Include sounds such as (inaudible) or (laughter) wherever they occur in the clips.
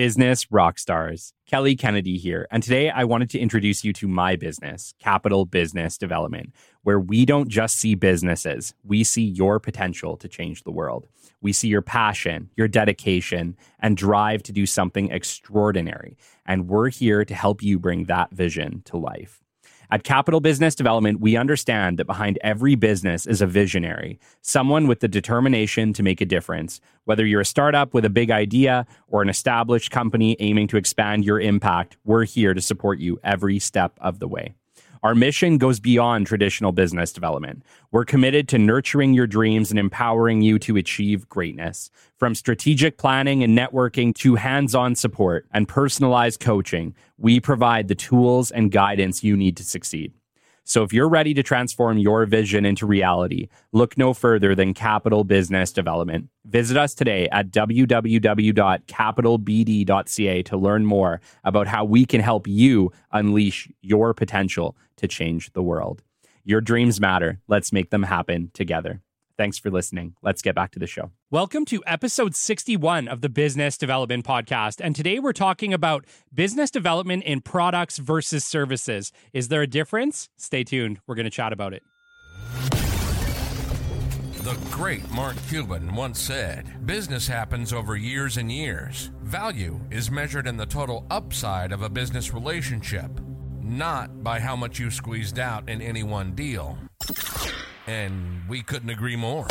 Business rock stars. Kelly Kennedy here. And today I wanted to introduce you to my business, Capital Business Development, where we don't just see businesses, we see your potential to change the world. We see your passion, your dedication, and drive to do something extraordinary. And we're here to help you bring that vision to life. At Capital Business Development, we understand that behind every business is a visionary, someone with the determination to make a difference. Whether you're a startup with a big idea or an established company aiming to expand your impact, we're here to support you every step of the way. Our mission goes beyond traditional business development. We're committed to nurturing your dreams and empowering you to achieve greatness. From strategic planning and networking to hands on support and personalized coaching, we provide the tools and guidance you need to succeed. So if you're ready to transform your vision into reality, look no further than Capital Business Development. Visit us today at www.capitalbd.ca to learn more about how we can help you unleash your potential to change the world. Your dreams matter. Let's make them happen together. Thanks for listening. Let's get back to the show. Welcome to episode 61 of the Business Development Podcast. And today we're talking about business development in products versus services. Is there a difference? Stay tuned. We're going to chat about it. The great Mark Cuban once said business happens over years and years. Value is measured in the total upside of a business relationship, not by how much you squeezed out in any one deal. And we couldn't agree more.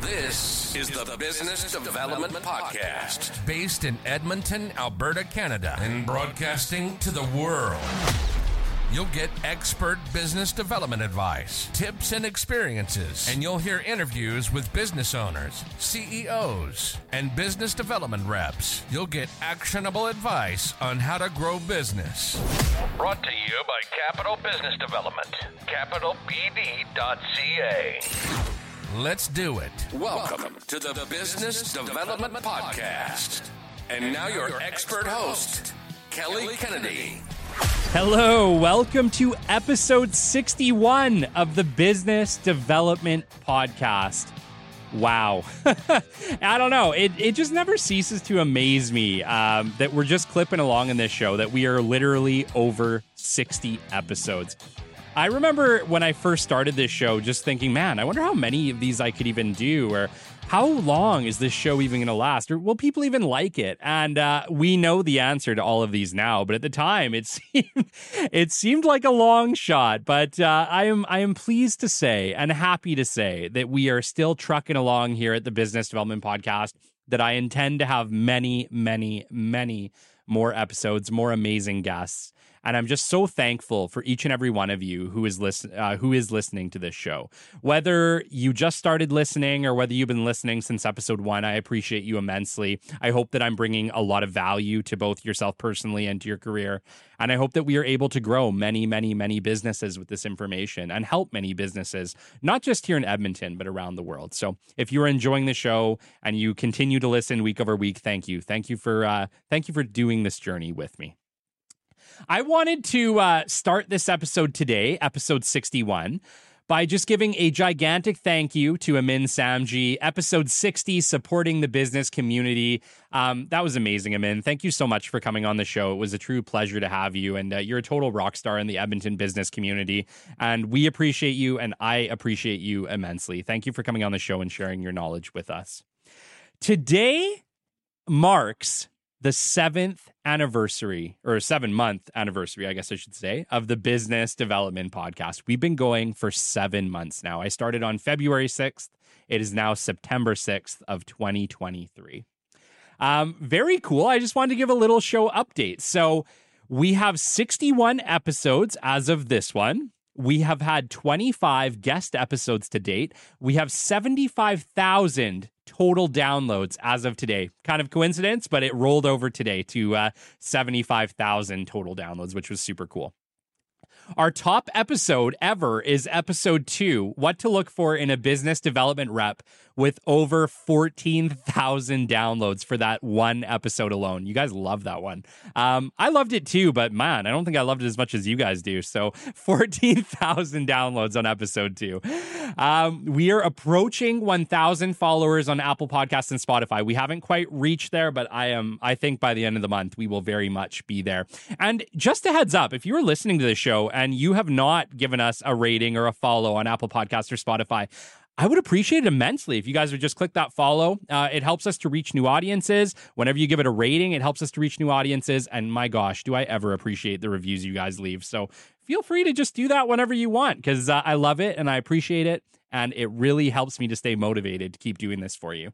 This is the Business Development Podcast, based in Edmonton, Alberta, Canada, and broadcasting to the world. You'll get expert business development advice, tips, and experiences, and you'll hear interviews with business owners, CEOs, and business development reps. You'll get actionable advice on how to grow business. Brought to you by Capital Business Development, capitalbd.ca. Let's do it. Welcome to the Business Development Podcast. And now your expert host, Kelly Kennedy. Hello, welcome to episode 61 of the Business Development Podcast. Wow. (laughs) I don't know. It, it just never ceases to amaze me um, that we're just clipping along in this show, that we are literally over 60 episodes. I remember when I first started this show just thinking, man, I wonder how many of these I could even do, or how long is this show even going to last, or will people even like it? And uh, we know the answer to all of these now, but at the time, it (laughs) seemed it seemed like a long shot. But uh, I am I am pleased to say and happy to say that we are still trucking along here at the Business Development Podcast. That I intend to have many, many, many more episodes, more amazing guests. And I'm just so thankful for each and every one of you who is listen uh, who is listening to this show. Whether you just started listening or whether you've been listening since episode one, I appreciate you immensely. I hope that I'm bringing a lot of value to both yourself personally and to your career. And I hope that we are able to grow many, many, many businesses with this information and help many businesses, not just here in Edmonton, but around the world. So if you are enjoying the show and you continue to listen week over week, thank you. Thank you for uh, thank you for doing this journey with me. I wanted to uh, start this episode today, episode 61, by just giving a gigantic thank you to Amin Samji, episode 60, supporting the business community. Um, that was amazing, Amin. Thank you so much for coming on the show. It was a true pleasure to have you, and uh, you're a total rock star in the Edmonton business community. And we appreciate you, and I appreciate you immensely. Thank you for coming on the show and sharing your knowledge with us. Today marks the seventh anniversary or seven month anniversary, I guess I should say, of the Business Development Podcast. We've been going for seven months now. I started on February 6th. It is now September 6th of 2023. Um, very cool. I just wanted to give a little show update. So we have 61 episodes as of this one. We have had 25 guest episodes to date. We have 75,000 total downloads as of today. Kind of coincidence, but it rolled over today to uh, 75,000 total downloads, which was super cool. Our top episode ever is episode two What to Look For in a Business Development Rep with over 14,000 downloads for that one episode alone. You guys love that one. Um, I loved it too, but man, I don't think I loved it as much as you guys do. So (laughs) 14,000 downloads on episode two. Um, we are approaching 1,000 followers on Apple Podcasts and Spotify. We haven't quite reached there, but I am. I think by the end of the month we will very much be there. And just a heads up, if you are listening to the show and you have not given us a rating or a follow on Apple Podcasts or Spotify. I would appreciate it immensely if you guys would just click that follow. Uh, it helps us to reach new audiences. Whenever you give it a rating, it helps us to reach new audiences. And my gosh, do I ever appreciate the reviews you guys leave. So feel free to just do that whenever you want because uh, I love it and I appreciate it. And it really helps me to stay motivated to keep doing this for you.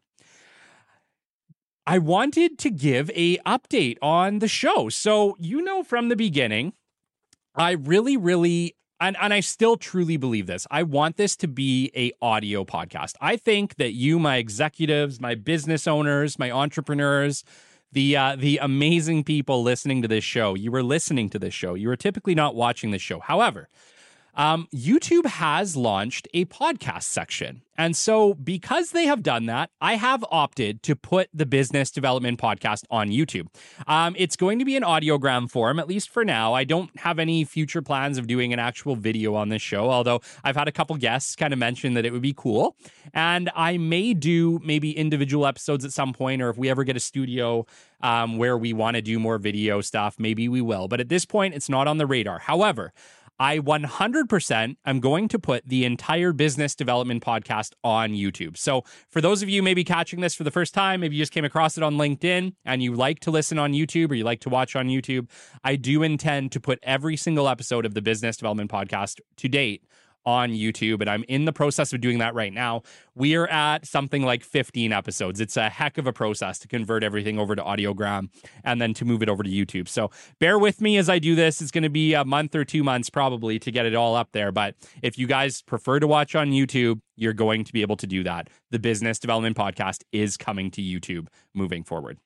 I wanted to give a update on the show. So, you know from the beginning, I really really and, and I still truly believe this. I want this to be a audio podcast. I think that you, my executives, my business owners, my entrepreneurs, the uh, the amazing people listening to this show, you were listening to this show. You were typically not watching this show. However, um, YouTube has launched a podcast section. And so, because they have done that, I have opted to put the business development podcast on YouTube. Um, it's going to be an audiogram form, at least for now. I don't have any future plans of doing an actual video on this show, although I've had a couple guests kind of mention that it would be cool. And I may do maybe individual episodes at some point, or if we ever get a studio um, where we want to do more video stuff, maybe we will. But at this point, it's not on the radar. However, I 100% am going to put the entire business development podcast on YouTube. So, for those of you maybe catching this for the first time, maybe you just came across it on LinkedIn and you like to listen on YouTube or you like to watch on YouTube, I do intend to put every single episode of the business development podcast to date on YouTube, and I'm in the process of doing that right now. We are at something like 15 episodes. It's a heck of a process to convert everything over to Audiogram and then to move it over to YouTube. So bear with me as I do this. It's going to be a month or two months probably to get it all up there. But if you guys prefer to watch on YouTube, you're going to be able to do that. The Business Development Podcast is coming to YouTube moving forward.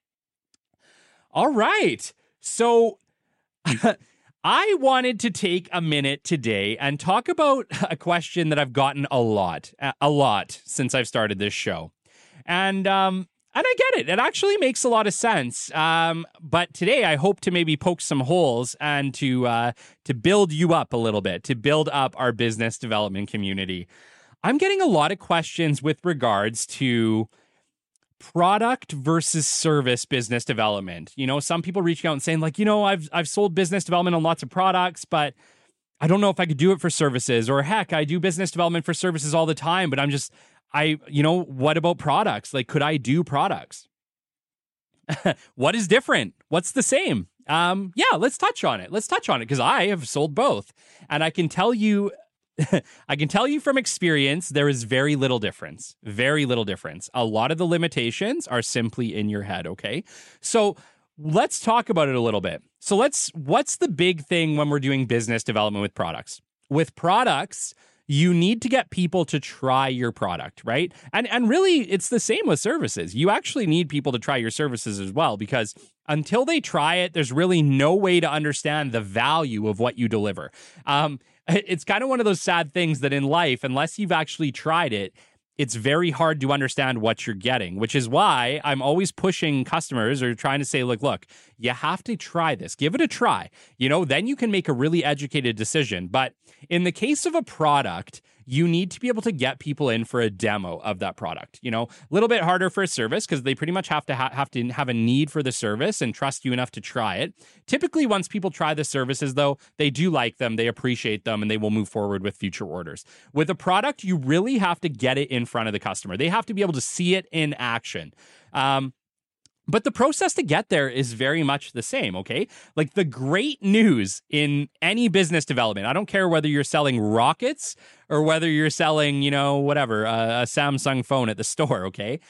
All right. So. (laughs) I wanted to take a minute today and talk about (laughs) a question that I've gotten a lot, a lot since I've started this show. And um, and I get it. It actually makes a lot of sense. Um, but today, I hope to maybe poke some holes and to uh, to build you up a little bit, to build up our business development community. I'm getting a lot of questions with regards to product versus service business development. You know, some people reaching out and saying like, you know, I've I've sold business development on lots of products, but I don't know if I could do it for services or heck, I do business development for services all the time, but I'm just I, you know, what about products? Like could I do products? (laughs) what is different? What's the same? Um, yeah, let's touch on it. Let's touch on it because I have sold both. And I can tell you (laughs) I can tell you from experience, there is very little difference. Very little difference. A lot of the limitations are simply in your head, okay? So let's talk about it a little bit. So let's, what's the big thing when we're doing business development with products? With products, you need to get people to try your product, right? And and really it's the same with services. You actually need people to try your services as well because until they try it, there's really no way to understand the value of what you deliver. Um, it's kind of one of those sad things that in life, unless you've actually tried it, it's very hard to understand what you're getting, which is why I'm always pushing customers or trying to say, look, look, you have to try this. Give it a try. You know, then you can make a really educated decision. But in the case of a product, you need to be able to get people in for a demo of that product. You know, a little bit harder for a service because they pretty much have to ha- have to have a need for the service and trust you enough to try it. Typically, once people try the services, though, they do like them, they appreciate them, and they will move forward with future orders. With a product, you really have to get it in front of the customer. They have to be able to see it in action. Um, but the process to get there is very much the same, okay? Like the great news in any business development, I don't care whether you're selling rockets or whether you're selling, you know, whatever, a, a Samsung phone at the (laughs) store, okay?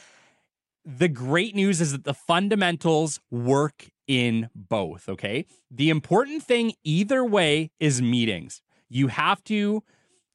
The great news is that the fundamentals work in both, okay? The important thing either way is meetings. You have to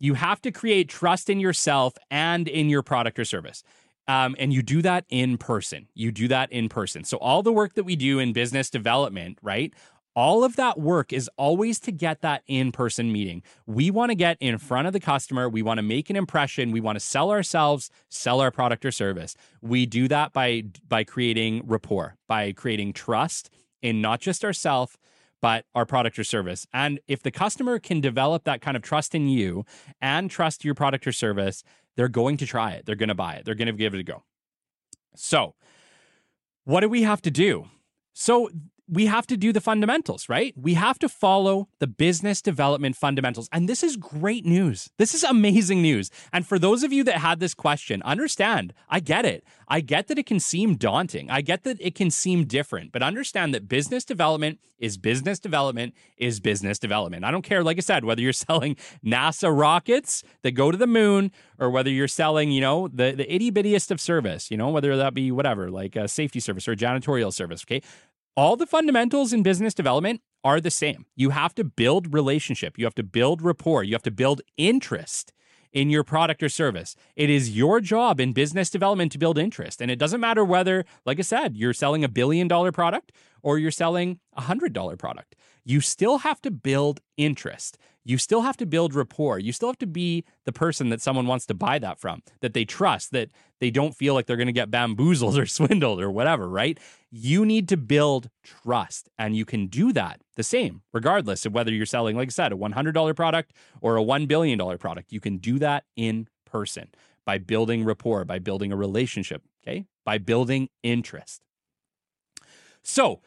you have to create trust in yourself and in your product or service. Um, and you do that in person. You do that in person. So all the work that we do in business development, right? all of that work is always to get that in person meeting. We want to get in front of the customer. We want to make an impression. We want to sell ourselves, sell our product or service. We do that by, by creating rapport, by creating trust in not just ourselves, but our product or service. And if the customer can develop that kind of trust in you and trust your product or service, they're going to try it. They're going to buy it. They're going to give it a go. So, what do we have to do? So, we have to do the fundamentals, right? We have to follow the business development fundamentals. And this is great news. This is amazing news. And for those of you that had this question, understand, I get it. I get that it can seem daunting. I get that it can seem different, but understand that business development is business development is business development. I don't care, like I said, whether you're (laughs) selling NASA rockets that go to the moon or whether you're selling, you know, the, the itty bittiest of service, you know, whether that be whatever, like a safety service or a janitorial service, okay? All the fundamentals in business development are the same. You have to build relationship, you have to build rapport, you have to build interest in your product or service. It is your job in business development to build interest. And it doesn't matter whether, like I said, you're selling a billion dollar product or you're selling a hundred dollar product. You still have to build interest you still have to build rapport. You still have to be the person that someone wants to buy that from, that they trust, that they don't feel like they're going to get bamboozled (laughs) or swindled or whatever, right? You need to build trust. And you can do that the same, regardless of whether you're selling, like I said, a $100 product or a $1 billion product. You can do that in person by building rapport, by building a relationship, okay? By building interest. So,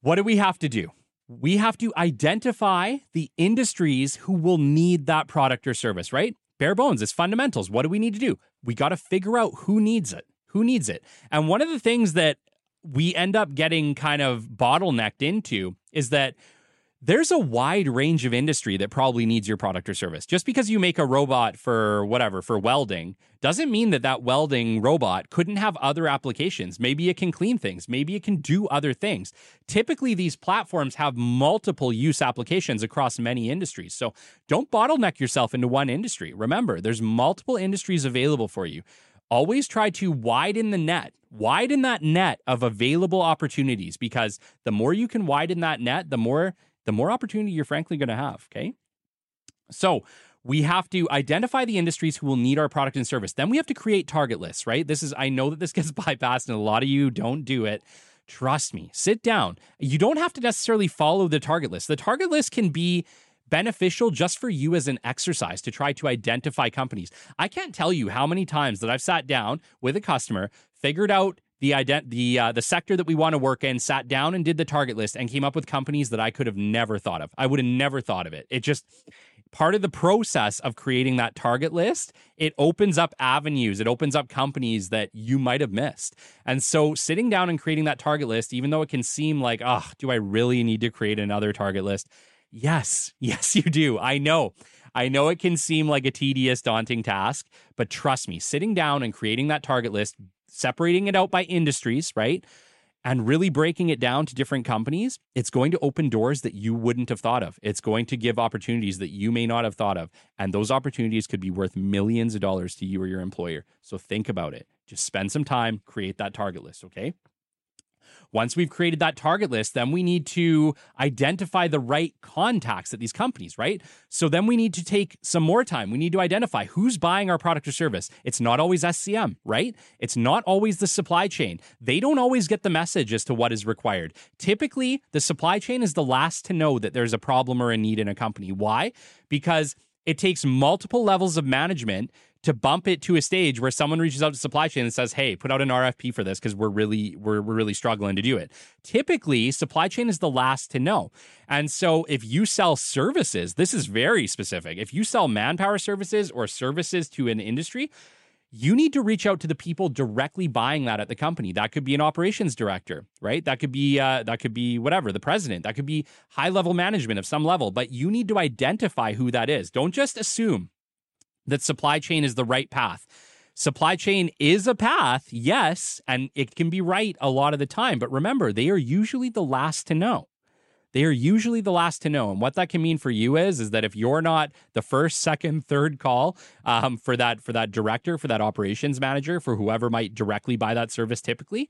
what do we have to do? We have to identify the industries who will need that product or service, right? Bare bones, it's fundamentals. What do we need to do? We got to figure out who needs it. Who needs it? And one of the things that we end up getting kind of bottlenecked into is that there's a wide range of industry that probably needs your product or service. Just because you make a robot for whatever, for welding, doesn't mean that that welding robot couldn't have other applications. Maybe it can clean things, maybe it can do other things. Typically, these platforms have multiple use applications across many industries. So don't bottleneck yourself into one industry. Remember, there's multiple industries available for you always try to widen the net, widen that net of available opportunities because the more you can widen that net, the more the more opportunity you're frankly going to have. Okay. So we have to identify the industries who will need our product and service. Then we have to create target lists, right? This is, I know that this (laughs) gets bypassed and a lot of you don't do it. Trust me, sit down. You don't have to necessarily follow the target list. The target list can be beneficial just for you as an exercise to try to identify companies. I can't tell you how many times that I've sat down with a customer, figured out the ident- the uh, the sector that we want to work in, sat down and did the target list and came up with companies that I could have never thought of. I would have never thought of it. It just part of the process of creating that target list, it opens up avenues, it opens up companies that you might have missed. And so sitting down and creating that target list, even though it can seem like, oh, do I really need to create another target list? Yes, (laughs) yes, you do. I know. I know it can seem like a tedious, daunting task, but trust me, sitting down and creating that target list, separating it out by industries, right? And really breaking it down to different companies, it's going to open doors that you wouldn't have thought of. It's going to give opportunities that you may not have thought of. And those opportunities could be worth millions of dollars to you or your employer. So think about it. Just spend some time, create that target list, okay? Once we've created that target list, then we need to identify the right contacts at these companies, right? So then we need to take some more time. We need to identify who's buying our product or service. It's not always SCM, right? It's not always the supply chain. They don't always get the message as to what is required. Typically, the supply chain is the last to know that there's a problem or a need in a company. Why? Because it takes multiple levels of management to bump it to a stage where someone reaches out to supply chain and says, "Hey, put out an RFP for this because we're really we're, we're really struggling to do it." Typically, supply chain is the last to know. And so if you sell services, this is very specific. If you sell manpower services or services to an industry, you need to reach out to the people directly buying that at the company. That could be an operations director, right? That could be uh, that could be whatever, the president. That could be high level management of some level. But you need to identify who that is. Don't just assume that supply chain is the right path. Supply chain is a path, yes, and it can be right a lot of the time. But remember, they are usually the last to know. They are usually the last to know. And what that can mean for you is, is that if you're not the first, second, third call um, for that for that director, for that operations manager, for whoever might directly buy that service, typically,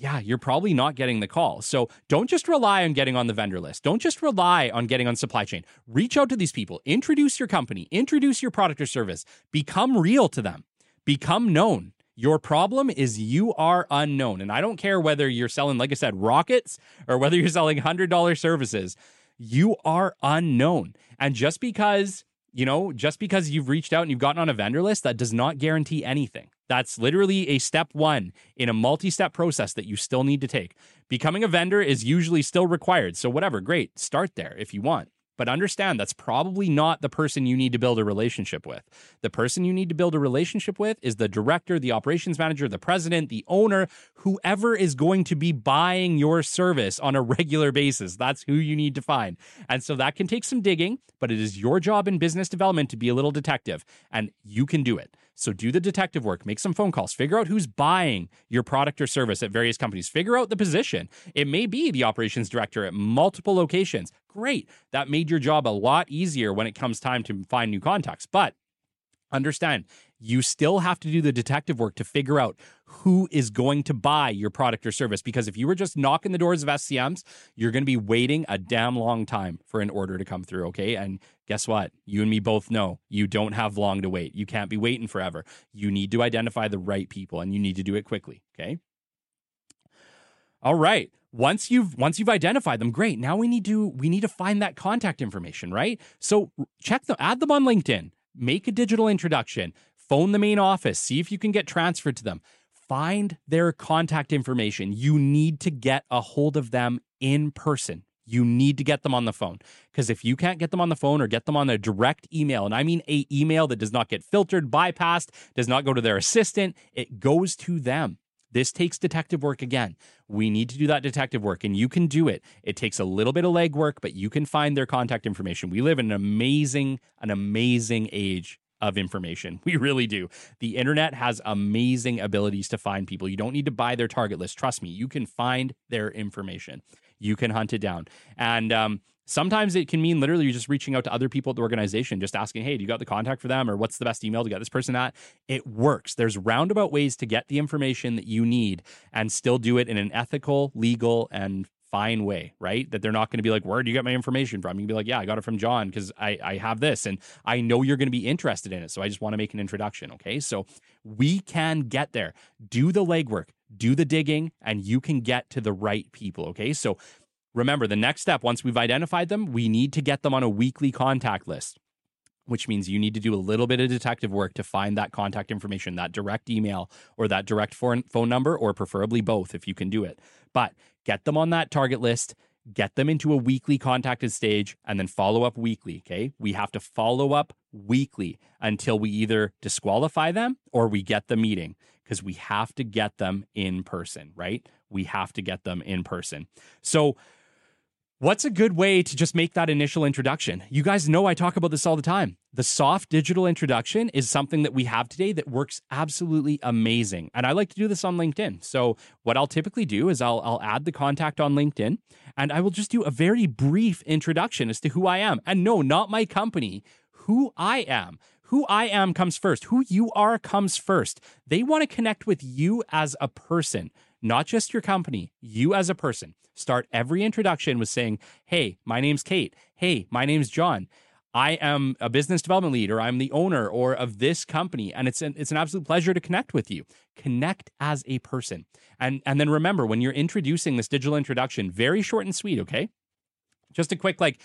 yeah, you're probably not getting the call. So don't just rely on getting on the vendor list. Don't just rely on getting on supply chain. Reach out to these people, introduce your company, introduce your product or service, become real to them, become known. Your problem is you are unknown. And I don't care whether you're selling, like I said, rockets or whether you're selling $100 services, you are unknown. And just because, you know, just because you've reached out and you've gotten on a vendor list, that does not guarantee anything. That's literally a step one in a multi step process that you still need to take. Becoming a vendor is usually still required. So, whatever, great, start there if you want. But understand that's probably not the person you need to build a relationship with. The person you need to build a relationship with is the director, the operations manager, the president, the owner, whoever is going to be buying your service on a regular basis. That's who you need to find. And so that can take some digging, but it is your job in business development to be a little detective, and you can do it. So do the detective work, make some phone calls, figure out who's buying your product or service at various companies, figure out the position. It may be the operations director at multiple locations. Great. That made your job a lot easier when it comes time to find new contacts. But understand you still have to do the detective work to figure out who is going to buy your product or service. Because if you were just knocking the doors of SCMs, you're going to be waiting a damn long time for an order to come through. Okay. And guess what? You and me both know you don't have long to wait. You can't be waiting forever. You need to identify the right people and you need to do it quickly. Okay. All right once you've once you've identified them great now we need to we need to find that contact information right so check them add them on linkedin make a digital introduction phone the main office, see if you can get transferred to them. Find their contact information. You need to get a hold of them in person. You need to get them on the phone because if you can't get them on the phone or get them on a direct email, and I mean a email that does not get filtered, bypassed, does not go to their assistant, it goes to them. This takes detective work again. We need to do that detective work, and you can do it. It takes a little bit of legwork, but you can find their contact information. We live in an amazing, an amazing age of information. (laughs) We really do. The internet has amazing abilities to find people. You don't need to buy their target list. Trust me, you can find their information. You can hunt it down. And um, sometimes it can mean literally you're just reaching out to other people at the organization, just asking, hey, do you got the contact for them? Or what's the best email to get this person at? It works. There's roundabout ways to get the information that you need and still do it in an ethical, legal, and fine way, right? That they're not going to be like, where do you get my information from? You can be like, yeah, I got it from John because I, I have this and I know you're going to be interested in it. So I just want to make an introduction. Okay. So we can get there. Do the legwork, do the digging, and you can get to the right people. Okay. So remember the next step, once we've identified them, we need to get them on a weekly contact list which means you need to do a little bit of detective work to find that contact information, that direct email or that direct phone number, or preferably both if you can do it. But get them on that target list, get them into a weekly contacted stage, and then follow up weekly. Okay. We have to follow up weekly until we either disqualify them or we get the meeting because we have to get them in person, right? We have to get them in person. So, What's a good way to just make that initial introduction? You guys know I talk about this all the time. The soft digital introduction is something that we have today that works absolutely amazing. And I like to do this on LinkedIn. So, what I'll typically do is I'll, I'll add the contact on LinkedIn and I will just do a very brief introduction as to who I am. And no, not my company, who I am. Who I am comes first. Who you are comes first. They want to connect with you as a person, not just your company, you as a person. Start every introduction with saying, Hey, my name's Kate. Hey, my name's John. I am a business development lead or I'm the owner or of this company and it's an, it's an absolute pleasure to connect with you. Connect as a person. And and then remember when you're introducing this digital introduction, very short and sweet, okay? Just a quick like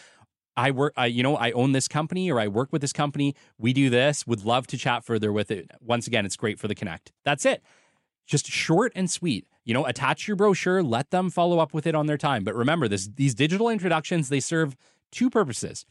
I work, I, you know, I own this company or I work with this company. We do this. Would love to chat further with it. Once again, it's great for the connect. That's it. Just short and sweet. You know, attach your brochure, let them follow up with it on their time. But remember, this these digital introductions, they serve two purposes.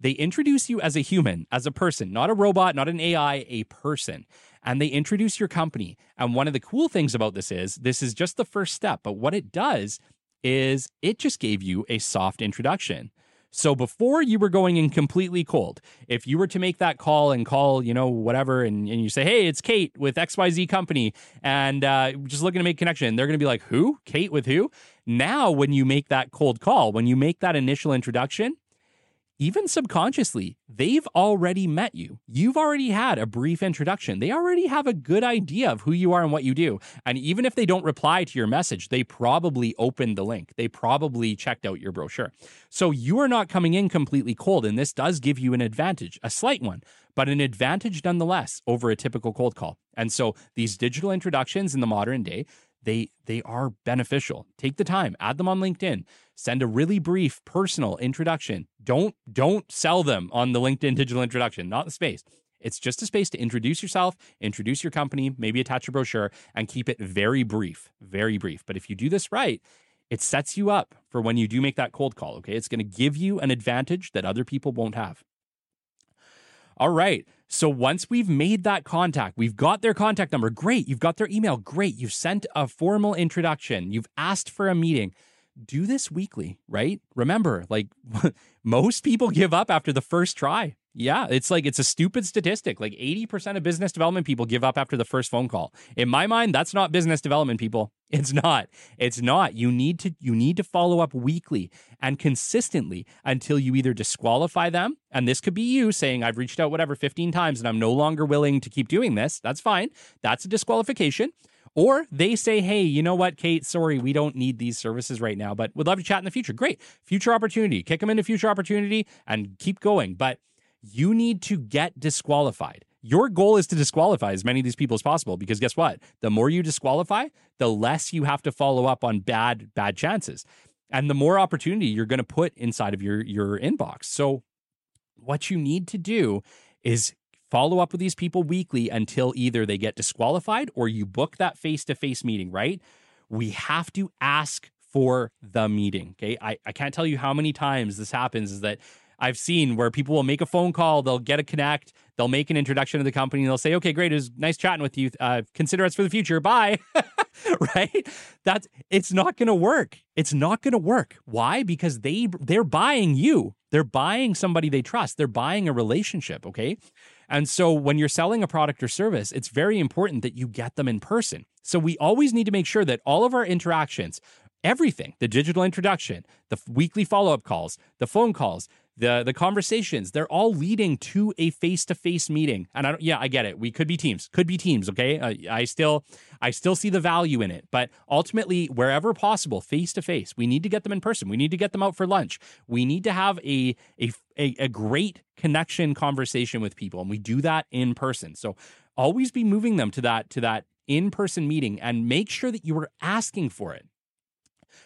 They introduce you as a human, as a person, not a robot, not an AI, a person. And they introduce your company. And one of the cool things about this is this is just the first step, but what it does is it just gave you a soft introduction. So before you were going in completely cold, if you were to make that call and call, you know, whatever, and, and you say, hey, it's Kate with XYZ Company, and uh, just looking to make connection, they're going to be like, who? Kate with who? Now, when you make that cold call, when you make that initial introduction, even subconsciously, they've already met you. You've already had a brief introduction. They already have a good idea of who you are and what you do. And even if they don't reply to your message, they probably opened the link. They probably checked out your brochure. So you are not coming in completely cold. And this does give you an advantage, a slight one, but an advantage nonetheless over a typical cold call. And so these digital introductions in the modern day, they they are beneficial. Take the time, add them on LinkedIn, send a really brief personal introduction. Don't don't sell them on the LinkedIn digital introduction, not the space. It's just a space to introduce yourself, introduce your company, maybe attach a brochure and keep it very brief, very brief. But if you do this right, it sets you up for when you do make that cold call, okay? It's going to give you an advantage that other people won't have. All right. So once we've made that contact, we've got their contact number. Great. You've got their email. Great. You've sent a formal introduction. You've asked for a meeting. Do this weekly, right? Remember, like (laughs) most people give up after the first try. Yeah, it's like it's a stupid statistic. Like 80% of business development people give up after the first phone call. In my mind, that's not business development people. (laughs) It's not. It's not. You need to you need to follow up weekly and consistently until you either disqualify them, and this could be you saying I've reached out whatever 15 times and I'm no longer willing to keep doing this. That's fine. That's a disqualification. Or they say, hey, you know what, Kate, sorry, we don't need these services right now, but would love to chat in the future. Great. Future opportunity. Kick them into future opportunity and keep going. But you need to get disqualified. Your goal is to disqualify as many of these people as possible because guess what? The more you disqualify, the less you have to follow up on bad bad chances. And the more opportunity you're going to put inside of your your inbox. So what you need to do is follow up with these people weekly until either they get disqualified or you book that face-to-face meeting, right? We have to ask for the meeting. Okay. I, I can't tell you how many times this happens is that I've seen where people will make a phone call, they'll get a connect, they'll make an introduction to the company, and they'll say, "Okay, great, it was nice chatting with you. Uh, consider us for the future. Bye." (laughs) right? That's it's not going to work. It's not going to work. Why? Because they they're buying you. They're buying somebody they trust. They're buying a relationship. Okay. And so when you're selling a product or service, it's very important that you get them in person. So we always need to make sure that all of our interactions, everything, the digital introduction, the weekly follow up calls, the phone calls, the the conversations they're all leading to a face-to-face meeting. And i don't yeah i get it. We could be teams could be teams okay? Uh, i still i still see the value in it. But ultimately wherever possible face-to-face we need to get them in person. We need to get them out for lunch. We need to have a a a, a great connection conversation with people and we do that in person. So always be moving them to that to that in-person meeting and make sure that you are asking for it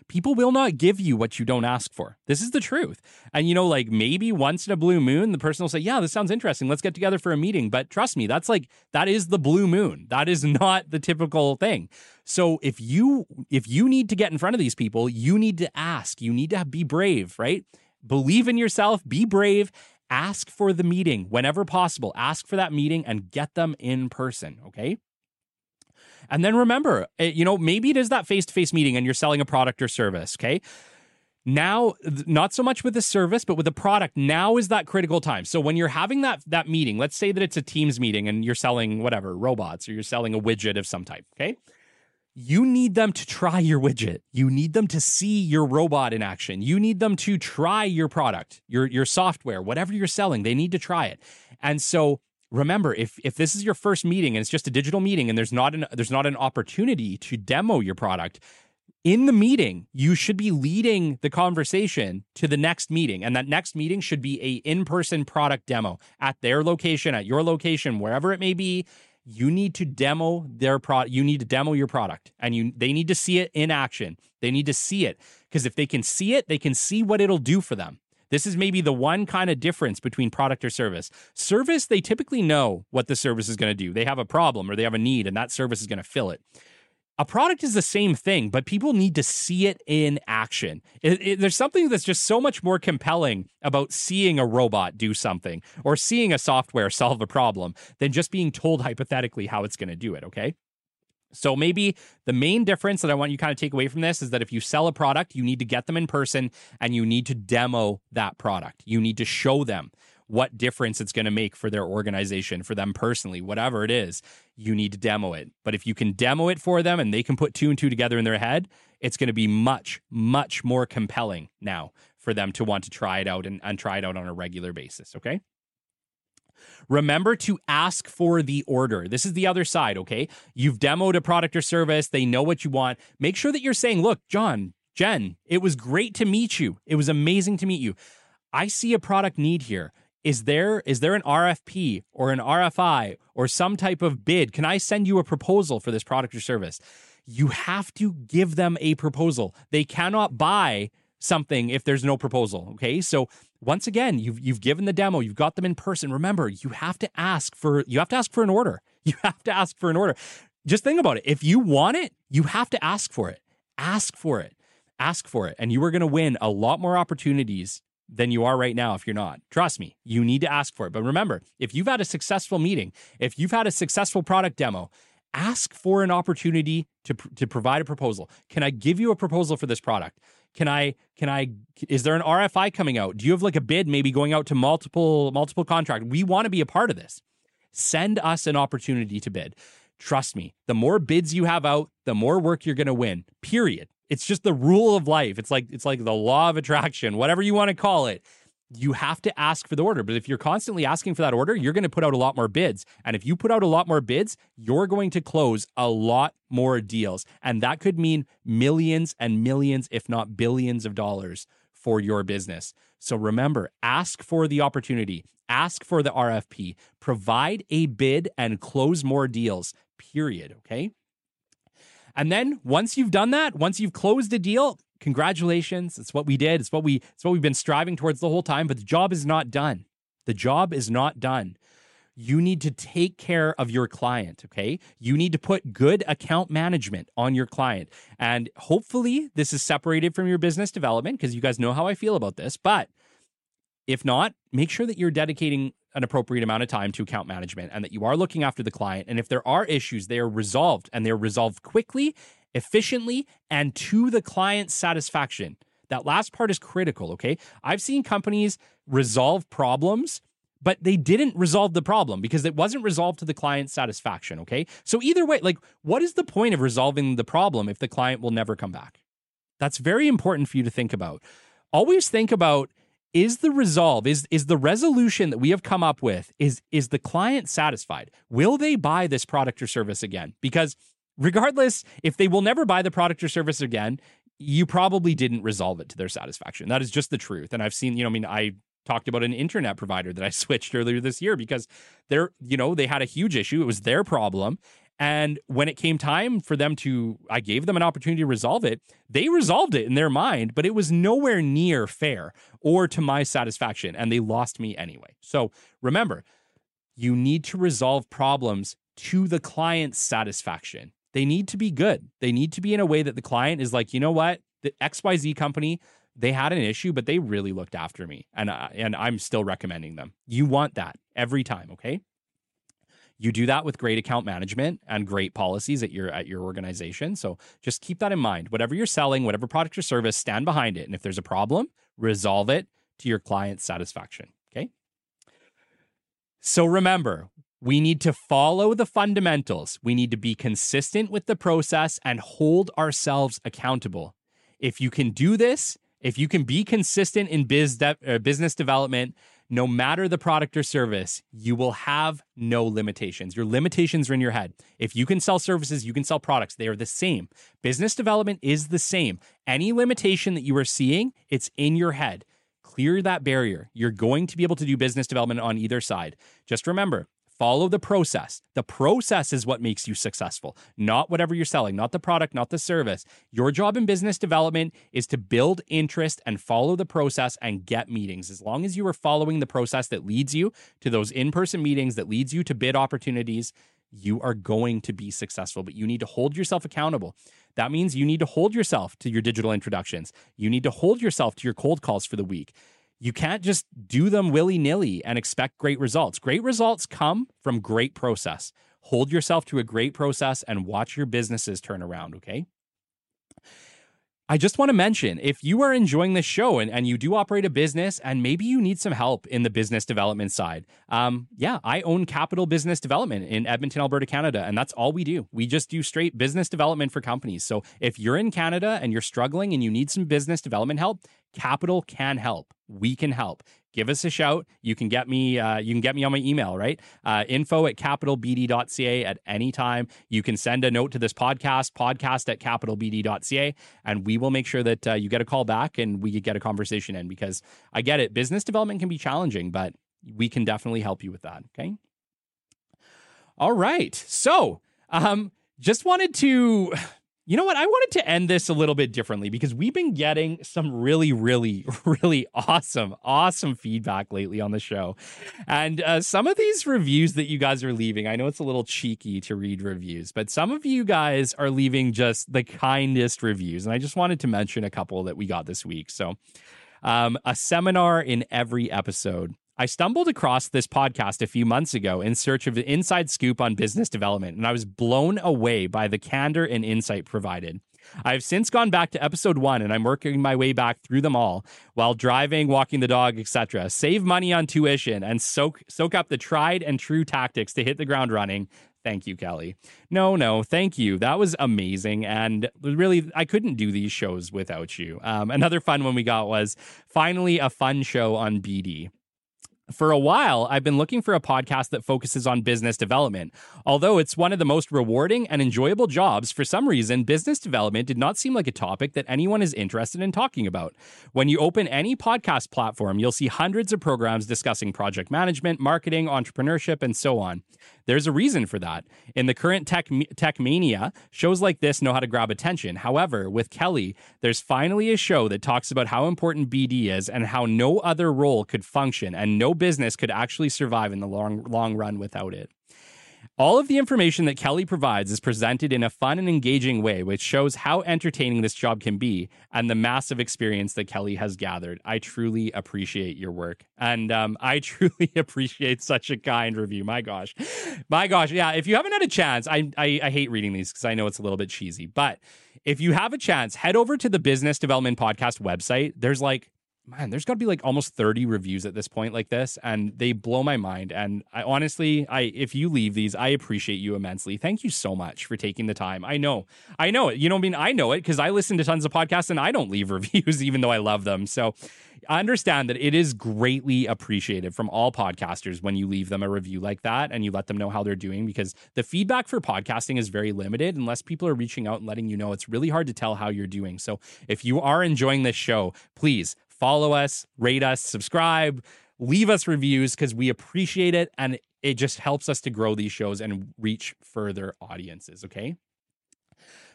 people will not give you what you don't ask for. This is the truth. And you know, like maybe once in a blue moon, the person will say, Yeah, this sounds interesting. Let's get together for a meeting. But trust me, that's like, that is the blue moon. That is (laughs) not the typical thing. So if you if you need to get in front of these people, you need to ask. You need to be brave, right? Believe in yourself, be brave, ask for the meeting whenever possible. Ask for that meeting and get them in person, okay? And then remember, eh, you know, maybe it is that face to face meeting and you're selling a product or service. Okay. Now, not so much with the service, but with the product, now is that critical time. So when you're having that that meeting, let's say that it's a Teams meeting and you're selling whatever, robots or you're selling a widget of some type, okay? You need them to try your widget. You need them to see your robot in action. You need them to try your product, your your software, whatever you're selling. They need to try it. And so remember if if this is your first meeting and it's just a digital meeting and there's not an there's not an opportunity to demo your product in the meeting you should be leading the conversation to the next meeting. And that next meeting should be a in-person product demo at their location at your location wherever it may be. You need to demo their product you need to demo your product and you they need to see it in action. They need to see it. Because if they can see it they can see what it'll do for them this is maybe the one kind of difference between product or service. Service, they typically know what the service is going to do. They have a problem or they have a need, and that service is going to fill it. A product is the same thing, but people need to see it in action. It, it, there's something that's just so much more compelling about seeing a robot do something or seeing a software (laughs) solve a problem than just being told hypothetically how it's going to do it, okay? So maybe the main difference that I want you kind of take away from this is that if you sell a product, you need to get them in person and you need to demo that product. You need to show them what difference it's going to make for their organization, for them personally, whatever it is, you need to demo it. But if you can demo it for them and they can put two and two together in their head, it's going to be much, much more compelling now for them to want to try it out and, and try it out on a regular basis. Okay. Remember to ask for the order. This is the other side, okay? You've demoed a product or service, they know what you want. Make sure that you're saying, look, John, Jen, it was great to meet you. It was amazing to meet you. I see a product need here. Is there is there an RFP or an RFI or some type of bid? Can I send you a proposal for this product or service? You have to give them a proposal. They cannot buy something if there's no proposal, okay? So once again, you've you've given the demo, you've got them in person. Remember, you have to ask for you have to ask for an order. (laughs) You have to ask for an order. Just think about it. If you want it, you have to ask for it. Ask for it. Ask for it. And you are going to win a lot more opportunities than you are right now if you're not. Trust me, you need to ask for it. But remember, if you've had a successful meeting, if you've had a successful product demo, ask for an opportunity to to provide a proposal. Can I give you a proposal for this product? Can I can I is there an RFI coming out? Do you have like a bid maybe going out to multiple multiple contract? We want to be a part of this. Send us an opportunity to bid. Trust me, the more bids you have out, the more work you're going to win. Period. It's just the rule of life. It's like it's like the law of attraction, whatever you want to call it you have to ask for the order. But if you're constantly asking for that order, you're going to put out a lot more bids. And if you put out a lot more bids, you're going to close a lot more deals. And that could mean millions and millions, if not billions of dollars for your business. So remember, ask for the opportunity, ask for the RFP, provide a bid and close more deals, period. Okay. And then once you've done that, once you've closed a deal, congratulations. It's what we did. It's what we it's what we've been striving towards the whole time, but the job is not done. The job is not done. You need to take care of your client, okay? You need to put good account management on your client. And hopefully this is separated from your business development because you guys know how I feel about this, but if not, make sure that you're dedicating an appropriate amount of time to account management and that you are looking after the client. And if there are issues, they are resolved and they're resolved quickly efficiently and to the client's satisfaction. That last part is critical, okay? I've seen companies resolve problems, but they didn't resolve the problem because it wasn't resolved to the client's satisfaction, okay? So either way, like what is the point of resolving the problem if the client will never come back? That's very important for you to think about. Always think about is the resolve is is the resolution that we have come up with is is the client satisfied will they buy this product or service again because regardless, if they will never buy the product or service again, you probably didn't resolve it to their satisfaction. That is just the truth. And I've seen, you know, I mean, I talked about an internet provider that I (laughs) switched earlier this year because they're, you know, they had a huge issue. It was their problem. And when it came time for them to, I gave them an opportunity to resolve it. They resolved it in their mind, but it was nowhere near fair or to my satisfaction. And they lost me anyway. So remember, you need to resolve problems to the client's satisfaction they need to be good. They need to be in a way that the client is like, you know what, the XYZ company, they had an issue, but they really looked after me, and uh, and I'm still recommending them. You want that every time, okay? You do that with great account management and great policies at your at your organization. So just keep that in mind. Whatever you're selling, whatever product or service, stand behind it. And if there's a problem, resolve it to your client's satisfaction. Okay. So remember, we need to follow the fundamentals. We need to be consistent with the process and hold ourselves accountable. If you can do this, if you can be consistent in biz de- uh, business development, no matter the product or service, you will have no limitations. Your limitations are in your head. If you can sell services, you can sell products. They are the same. Business development is the same. Any limitation that you are seeing, it's in your head. Clear that barrier. You're going to be able to do business development on either side. Just remember, Follow the process. The process is what makes you successful, not whatever you're selling, not the product, not the service. Your job in business development is to build interest and follow the process and get meetings. As long as you are following the process that leads you to those in person meetings, that leads you to bid opportunities, you are going to be successful, but you need to hold yourself accountable. That means you need to hold yourself to your digital introductions. You need to hold yourself to your cold calls for the week you can't just do them willy nilly and expect great results. Great results come from great process. Hold yourself to a great process and watch your businesses turn around, okay? I just want to mention if you are enjoying this show and, and you do operate a business and maybe you need some help in the business development side, um, yeah, I own Capital Business Development in Edmonton, Alberta, Canada. And that's all we do. We just do straight business development for companies. So if you're in Canada and you're struggling and you need some business development help, Capital can help. We can help give us a shout. You can get me. Uh, you can get me on my email, right? Uh, info at capitalbd.ca at any time. You can send a note to this podcast, podcast at capitalbd.ca, and we will make sure that uh, you get a call back and we get a conversation in because I get it. Business development can be challenging, but we can definitely help you with that. Okay. All right. So, um, just wanted to you know what? I wanted to end this a little bit differently because we've been getting some really, really, (laughs) really awesome, awesome feedback lately on the show. And uh, some of these reviews that you guys are leaving, I know it's a little cheeky to read reviews, but some of you guys are leaving just the kindest reviews. And I just wanted to mention a couple that we got this week. So, um, a seminar in every episode. I stumbled across this podcast a few months ago in search of an inside scoop on business development, and I was blown away by the candor and insight provided. I've since gone back to episode one and I'm working my way back through them all while driving, walking the dog, etc. Save money on tuition and soak soak up the tried and true tactics to hit the ground running. Thank you, Kelly. No, no, thank you. That was amazing. And really, I couldn't do these shows without you. Um, another fun one we got was finally a fun show on BD. For a while, I've been looking for a podcast that focuses on business development. Although it's one of the most rewarding and enjoyable jobs, for some reason, business development did not seem like a topic that anyone is interested in talking about. When you open any podcast platform, you'll see hundreds of programs discussing project management, marketing, entrepreneurship, and so on. There's a reason for that. In the current tech, tech mania, shows like this know how to grab attention. However, with Kelly, there's finally a show that talks about how important BD is and how no other role could function and no business could actually survive in the long long run without it. All of the information that Kelly provides is presented in a fun and engaging way, which shows how entertaining this job can be and the massive experience that Kelly has gathered. I truly appreciate your work. And um, I (laughs) truly appreciate such a kind review. My gosh. My gosh. Yeah. If you haven't had a chance, I, I, I hate reading these because I know it's a little bit cheesy. But if you have a chance, head over to the Business Development Podcast website. There's like man, there's got to be like almost 30 reviews at this point like this and they blow my mind and I honestly, I if you leave these, I appreciate you immensely. Thank you so much for taking the time. I know. I know it. You know I mean? I know it cuz I listen to tons of podcasts and I don't leave (laughs) reviews even though I love them. So, I understand that it is greatly appreciated from all podcasters when you leave them a review like that and you let them know how they're doing because the feedback for podcasting is very limited unless people are reaching out and letting you know it's really hard to tell how you're doing. So, if you are enjoying this show, please follow us, rate us, subscribe, leave us reviews because we appreciate it and it just helps us to grow these shows and reach further audiences. Okay.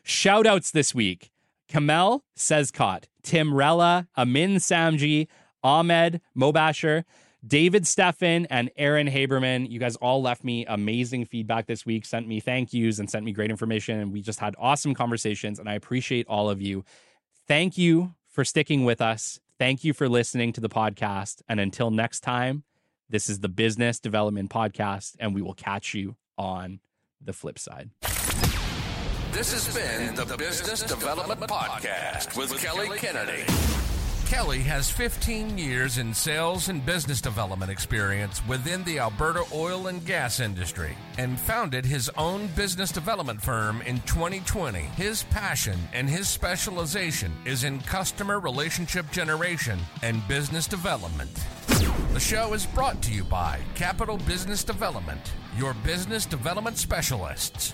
Shout outs this week Kamel Sezcott, Tim Rella, Amin Samji, Ahmed Mobasher, David Steffen, and Aaron Haberman. You guys all left me amazing feedback this week, sent me thank yous, and sent me great information. And we just had awesome conversations, and I appreciate all of you. Thank you for sticking with us. Thank you for listening to the podcast. And until next time, this is the Business Development Podcast, and we will catch you on the flip side. This has been the Business Development Podcast with Kelly Kennedy. Kelly has 15 years in sales and business development experience within the Alberta oil and gas industry and founded his own business development firm in 2020. His passion and his specialization is in customer relationship generation and business development. The show is brought to you by Capital Business Development, your business development specialists.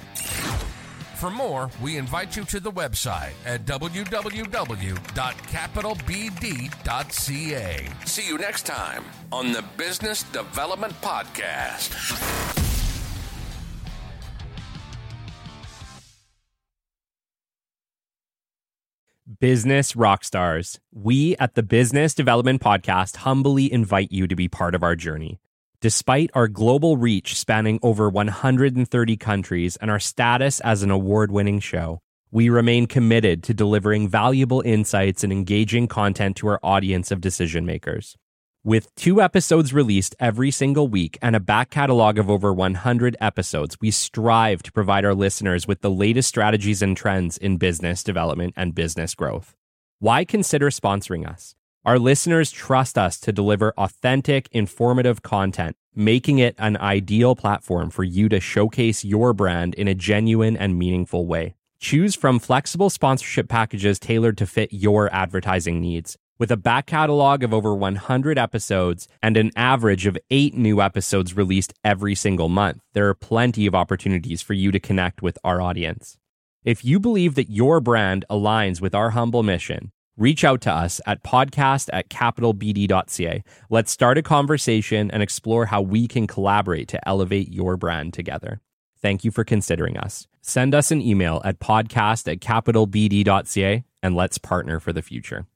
For more, we invite you to the website at www.capitalbd.ca. See you next time on the Business Development Podcast. Business rock stars, we at the Business Development Podcast humbly invite you to be part of our journey. Despite our global reach spanning over 130 countries and our status as an award winning show, we remain committed to delivering valuable insights and engaging content to our audience of decision makers. With two episodes released every single week and a back catalog of over 100 episodes, we strive to provide our listeners with the latest strategies and trends in business development and business growth. Why consider sponsoring us? Our listeners trust us to deliver authentic, informative content, making it an ideal platform for you to showcase your brand in a genuine and meaningful way. Choose from flexible sponsorship packages tailored to fit your advertising needs. With a back catalog of over 100 episodes and an average of eight new episodes released every single month, there are plenty of opportunities for you to connect with our audience. If you believe that your brand aligns with our humble mission, reach out to us at podcast at capitalbd.ca. Let's start a conversation and explore how we can collaborate to elevate your brand together. Thank you for considering us. Send us an email at podcast at capitalbd.ca and let's partner for the future.